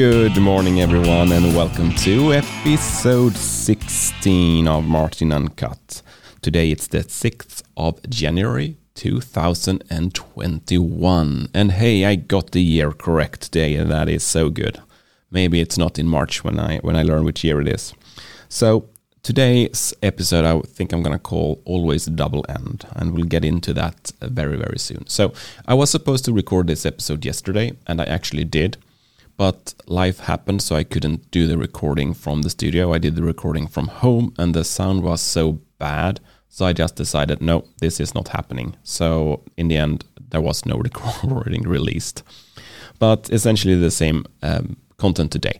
Good morning, everyone, and welcome to episode 16 of Martin Uncut. Today it's the 6th of January 2021. And hey, I got the year correct today, and that is so good. Maybe it's not in March when I when I learn which year it is. So today's episode I think I'm gonna call always double end, and we'll get into that very very soon. So I was supposed to record this episode yesterday, and I actually did but life happened so I couldn't do the recording from the studio. I did the recording from home and the sound was so bad. So I just decided, no, this is not happening. So in the end, there was no recording released. But essentially the same um, content today.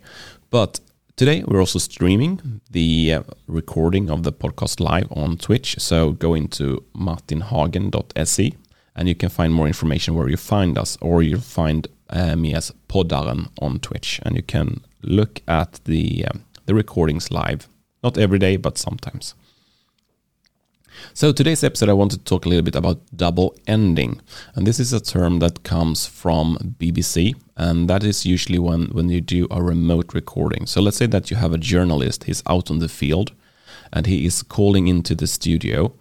But today we're also streaming the uh, recording of the podcast live on Twitch. So go into martinhagen.se and you can find more information where you find us or you'll find uh, me as Poddaren on Twitch, and you can look at the um, the recordings live. Not every day, but sometimes. So today's episode, I want to talk a little bit about double ending, and this is a term that comes from BBC, and that is usually when when you do a remote recording. So let's say that you have a journalist; he's out on the field, and he is calling into the studio,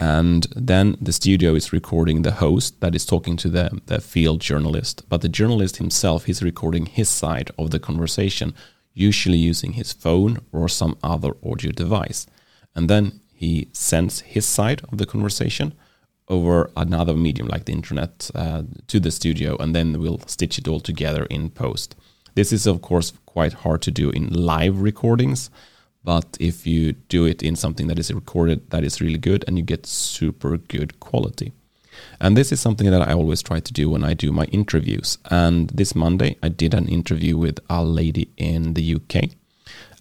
and then the studio is recording the host that is talking to the, the field journalist. But the journalist himself is recording his side of the conversation usually using his phone or some other audio device. And then he sends his side of the conversation over another medium like the internet uh, to the studio and then we'll stitch it all together in post. This is of course quite hard to do in live recordings but if you do it in something that is recorded that is really good and you get super good quality. And this is something that I always try to do when I do my interviews. And this Monday, I did an interview with a lady in the UK.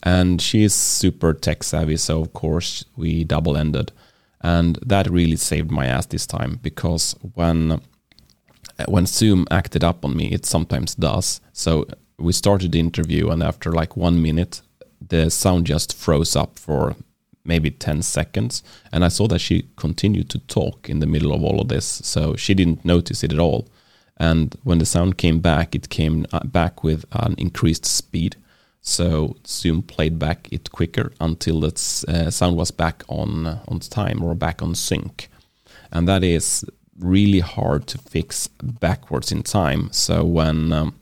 And she is super tech savvy. So, of course, we double ended. And that really saved my ass this time because when when Zoom acted up on me, it sometimes does. So we started the interview, and after like one minute, the sound just froze up for maybe 10 seconds. And I saw that she continued to talk in the middle of all of this. So she didn't notice it at all. And when the sound came back, it came uh, back with an increased speed. So Zoom played back it quicker until the uh, sound was back on uh, on time or back on sync, and that is really hard to fix backwards in time. So when um,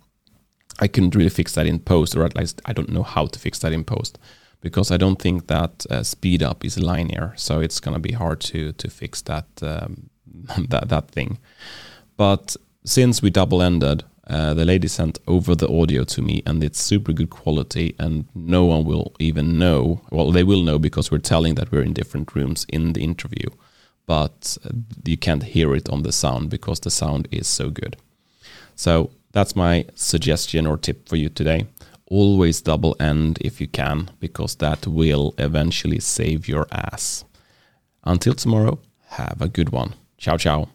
I couldn't really fix that in post, or at least I don't know how to fix that in post because I don't think that uh, speed up is linear. So it's gonna be hard to to fix that um, that that thing. But since we double ended, uh, the lady sent over the audio to me, and it's super good quality, and no one will even know. Well, they will know because we're telling that we're in different rooms in the interview, but you can't hear it on the sound because the sound is so good. So that's my suggestion or tip for you today. Always double end if you can, because that will eventually save your ass. Until tomorrow, have a good one. Ciao, ciao.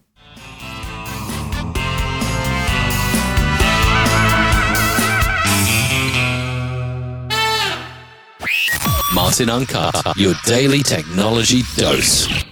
Martin Uncut, your daily technology dose.